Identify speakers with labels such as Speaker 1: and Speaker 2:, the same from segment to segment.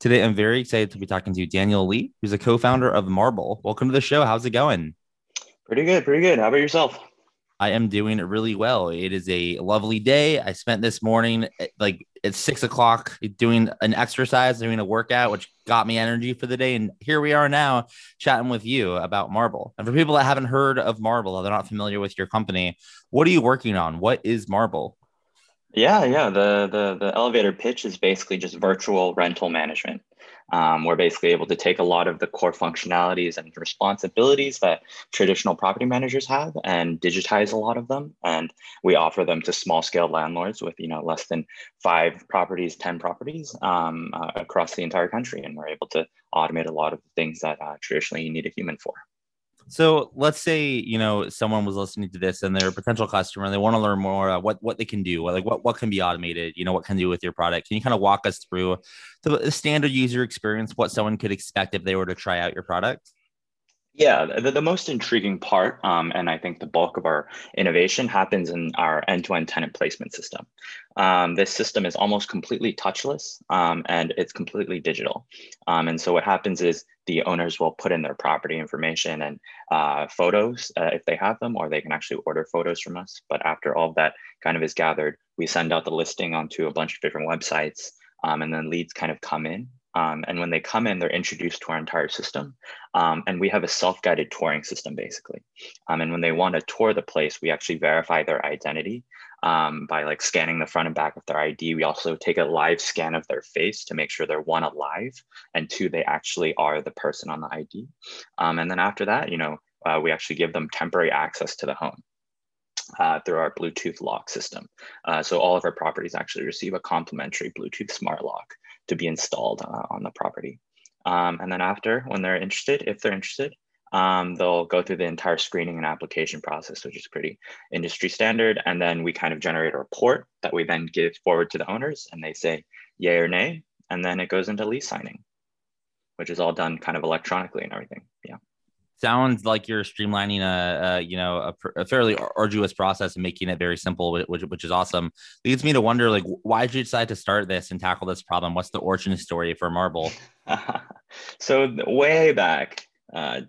Speaker 1: Today, I'm very excited to be talking to Daniel Lee, who's a co-founder of Marble. Welcome to the show. How's it going?
Speaker 2: Pretty good, pretty good. How about yourself?
Speaker 1: I am doing really well. It is a lovely day. I spent this morning eh, like at six o'clock doing an exercise, doing a workout, which got me energy for the day. And here we are now chatting with you about Marble. And for people that haven't heard of Marble, or they're not familiar with your company, what are you working on? What is Marble?
Speaker 2: Yeah, yeah. The the the elevator pitch is basically just virtual rental management. Um, we're basically able to take a lot of the core functionalities and responsibilities that traditional property managers have and digitize a lot of them. And we offer them to small scale landlords with you know less than five properties, ten properties um, uh, across the entire country, and we're able to automate a lot of the things that uh, traditionally you need a human for.
Speaker 1: So let's say you know someone was listening to this and they're a potential customer and they want to learn more uh, what what they can do, like what what can be automated, you know, what can do with your product. Can you kind of walk us through the standard user experience, what someone could expect if they were to try out your product?
Speaker 2: Yeah, the, the most intriguing part, um, and I think the bulk of our innovation happens in our end-to-end tenant placement system. Um, this system is almost completely touchless um, and it's completely digital. Um, and so what happens is the owners will put in their property information and uh, photos uh, if they have them, or they can actually order photos from us. But after all of that kind of is gathered, we send out the listing onto a bunch of different websites um, and then leads kind of come in um, and when they come in, they're introduced to our entire system. Um, and we have a self-guided touring system, basically. Um, and when they want to tour the place, we actually verify their identity um, by like scanning the front and back of their ID. We also take a live scan of their face to make sure they're one, alive, and two, they actually are the person on the ID. Um, and then after that, you know, uh, we actually give them temporary access to the home. Uh, through our Bluetooth lock system. Uh, so all of our properties actually receive a complimentary Bluetooth smart lock to be installed uh, on the property. Um, and then after, when they're interested, if they're interested, um, they'll go through the entire screening and application process, which is pretty industry standard. And then we kind of generate a report that we then give forward to the owners and they say yay or nay. And then it goes into lease signing, which is all done kind of electronically and everything. Yeah
Speaker 1: sounds like you're streamlining a, a you know a, a, fairly arduous process and making it very simple which, which is awesome. Leads me to wonder like why did you decide to start this and tackle this problem? What's the origin story for marble
Speaker 2: so way back uh,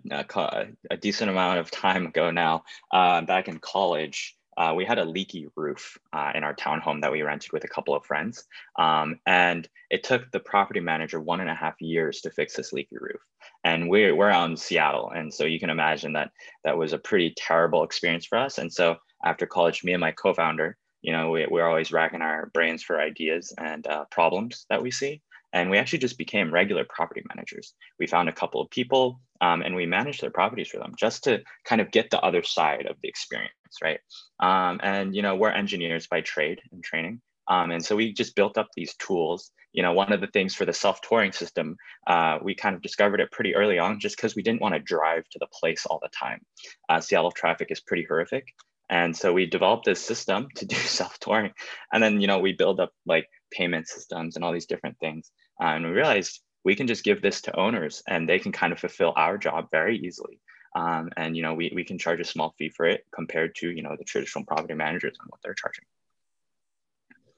Speaker 2: a decent amount of time ago now uh, back in college uh, we had a leaky roof uh, in our townhome that we rented with a couple of friends. Um, and it took the property manager one and a half years to fix this leaky roof. And we're, we're out in Seattle. And so you can imagine that that was a pretty terrible experience for us. And so after college, me and my co-founder, you know, we, we're always racking our brains for ideas and uh, problems that we see. And we actually just became regular property managers. We found a couple of people um, and we managed their properties for them just to kind of get the other side of the experience, right? Um, and, you know, we're engineers by trade and training. Um, and so we just built up these tools. You know, one of the things for the self-touring system, uh, we kind of discovered it pretty early on just because we didn't want to drive to the place all the time. Uh, Seattle traffic is pretty horrific. And so we developed this system to do self-touring. And then, you know, we build up like payment systems and all these different things. Uh, and we realized we can just give this to owners and they can kind of fulfill our job very easily. Um, and you know, we, we can charge a small fee for it compared to you know the traditional property managers and what they're charging.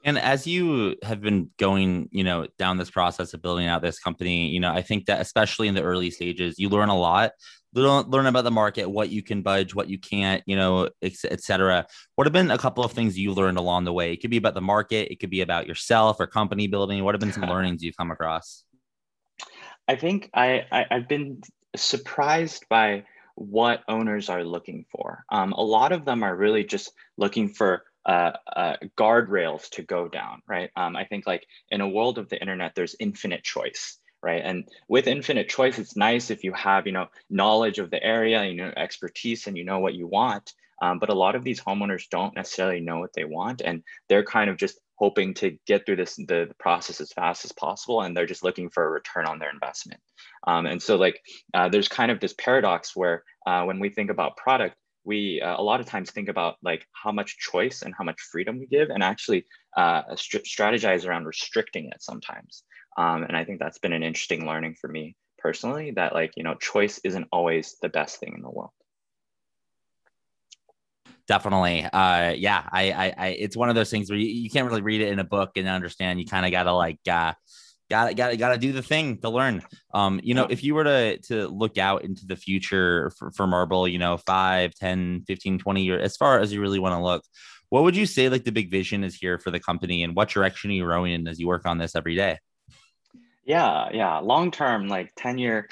Speaker 1: And as you have been going, you know, down this process of building out this company, you know, I think that especially in the early stages, you learn a lot. Learn, learn about the market, what you can budge, what you can't, you know, etc. What have been a couple of things you learned along the way? It could be about the market, it could be about yourself or company building. What have been some learnings you've come across?
Speaker 2: I think I, I have been surprised by what owners are looking for. Um, a lot of them are really just looking for uh, uh, guardrails to go down, right? Um, I think like in a world of the internet, there's infinite choice, right? And with infinite choice, it's nice if you have, you know, knowledge of the area, you know, expertise, and you know what you want. Um, but a lot of these homeowners don't necessarily know what they want, and they're kind of just hoping to get through this the, the process as fast as possible, and they're just looking for a return on their investment. Um, and so, like, uh, there's kind of this paradox where uh, when we think about product, we uh, a lot of times think about like how much choice and how much freedom we give and actually uh, st- strategize around restricting it sometimes um, and i think that's been an interesting learning for me personally that like you know choice isn't always the best thing in the world
Speaker 1: definitely uh yeah I, I i it's one of those things where you, you can't really read it in a book and understand you kind of gotta like uh got got got to do the thing to learn. Um, you know, if you were to to look out into the future for, for Marble, you know, 5, 10, 15, 20 years, as far as you really want to look, what would you say like the big vision is here for the company and what direction are you rowing in as you work on this every day?
Speaker 2: Yeah, yeah. Long term, like 10 year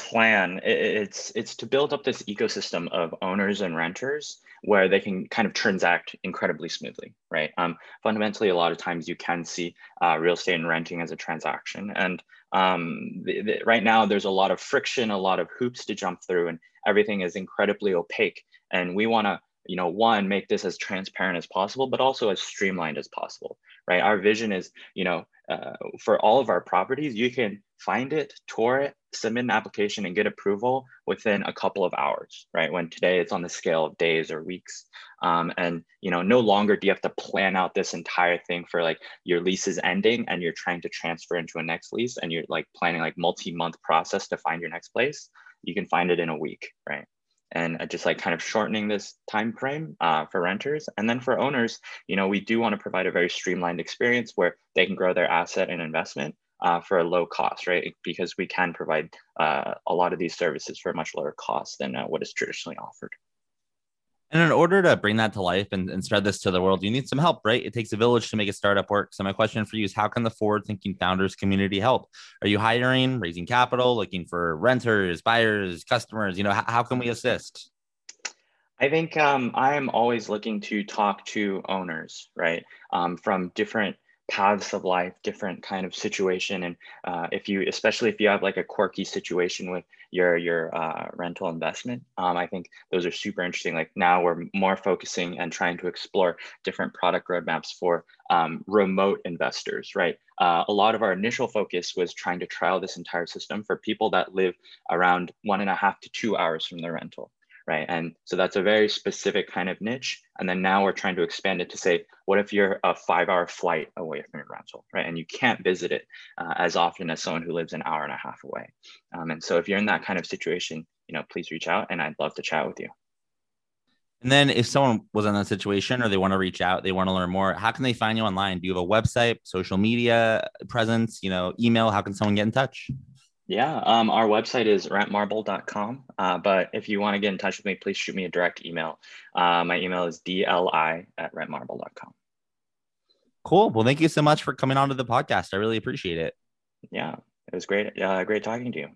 Speaker 2: plan, it's it's to build up this ecosystem of owners and renters where they can kind of transact incredibly smoothly, right? Um, fundamentally, a lot of times you can see uh, real estate and renting as a transaction. And um, the, the, right now, there's a lot of friction, a lot of hoops to jump through, and everything is incredibly opaque. And we want to you know one make this as transparent as possible but also as streamlined as possible right our vision is you know uh, for all of our properties you can find it tour it submit an application and get approval within a couple of hours right? When today it's on the scale of days or weeks. Um, and you know no longer do you have to plan out this entire thing for like your lease is ending and you're trying to transfer into a next lease and you're like planning like multi-month process to find your next place. You can find it in a week right and uh, just like kind of shortening this time frame uh, for renters. And then for owners you know we do want to provide a very streamlined experience where they can grow their asset and investment uh, for a low cost right? Because we can provide uh, a lot of these services for a much lower cost than uh, what is traditionally offered
Speaker 1: and in order to bring that to life and, and spread this to the world, you need some help, right? It takes a village to make a startup work. So my question for you is how can the forward thinking founders community help? Are you hiring, raising capital, looking for renters, buyers, customers? You know, how, how can we assist?
Speaker 2: I think um, I am always looking to talk to owners, right? Um, from different paths of life, different kind of situation. And uh, if you, especially if you have like a quirky situation with your your uh, rental investment, um, I think those are super interesting. Like now we're more focusing and trying to explore different product roadmaps for um, remote investors, right? Uh, a lot of our initial focus was trying to trial this entire system for people that live around one and a half to two hours from their rental right? And so that's a very specific kind of niche. And then now we're trying to expand it to say, what if you're a five hour flight away from your rental, right? And you can't visit it uh, as often as someone who lives an hour and a half away. Um, and so if you're in that kind of situation, you know, please reach out and I'd love to chat with you.
Speaker 1: And then if someone was in that situation or they want to reach out, they want to learn more, how can they find you online? Do you have a website, social media presence, you know, email? How can someone get in touch?
Speaker 2: Yeah, um, our website is rentmarble.com. Uh, but if you want to get in touch with me, please shoot me a direct email. Uh, my email is dli at rentmarble.com.
Speaker 1: Cool. Well, thank you so much for coming on to the podcast. I really appreciate it.
Speaker 2: Yeah, it was great. Uh, great talking to you.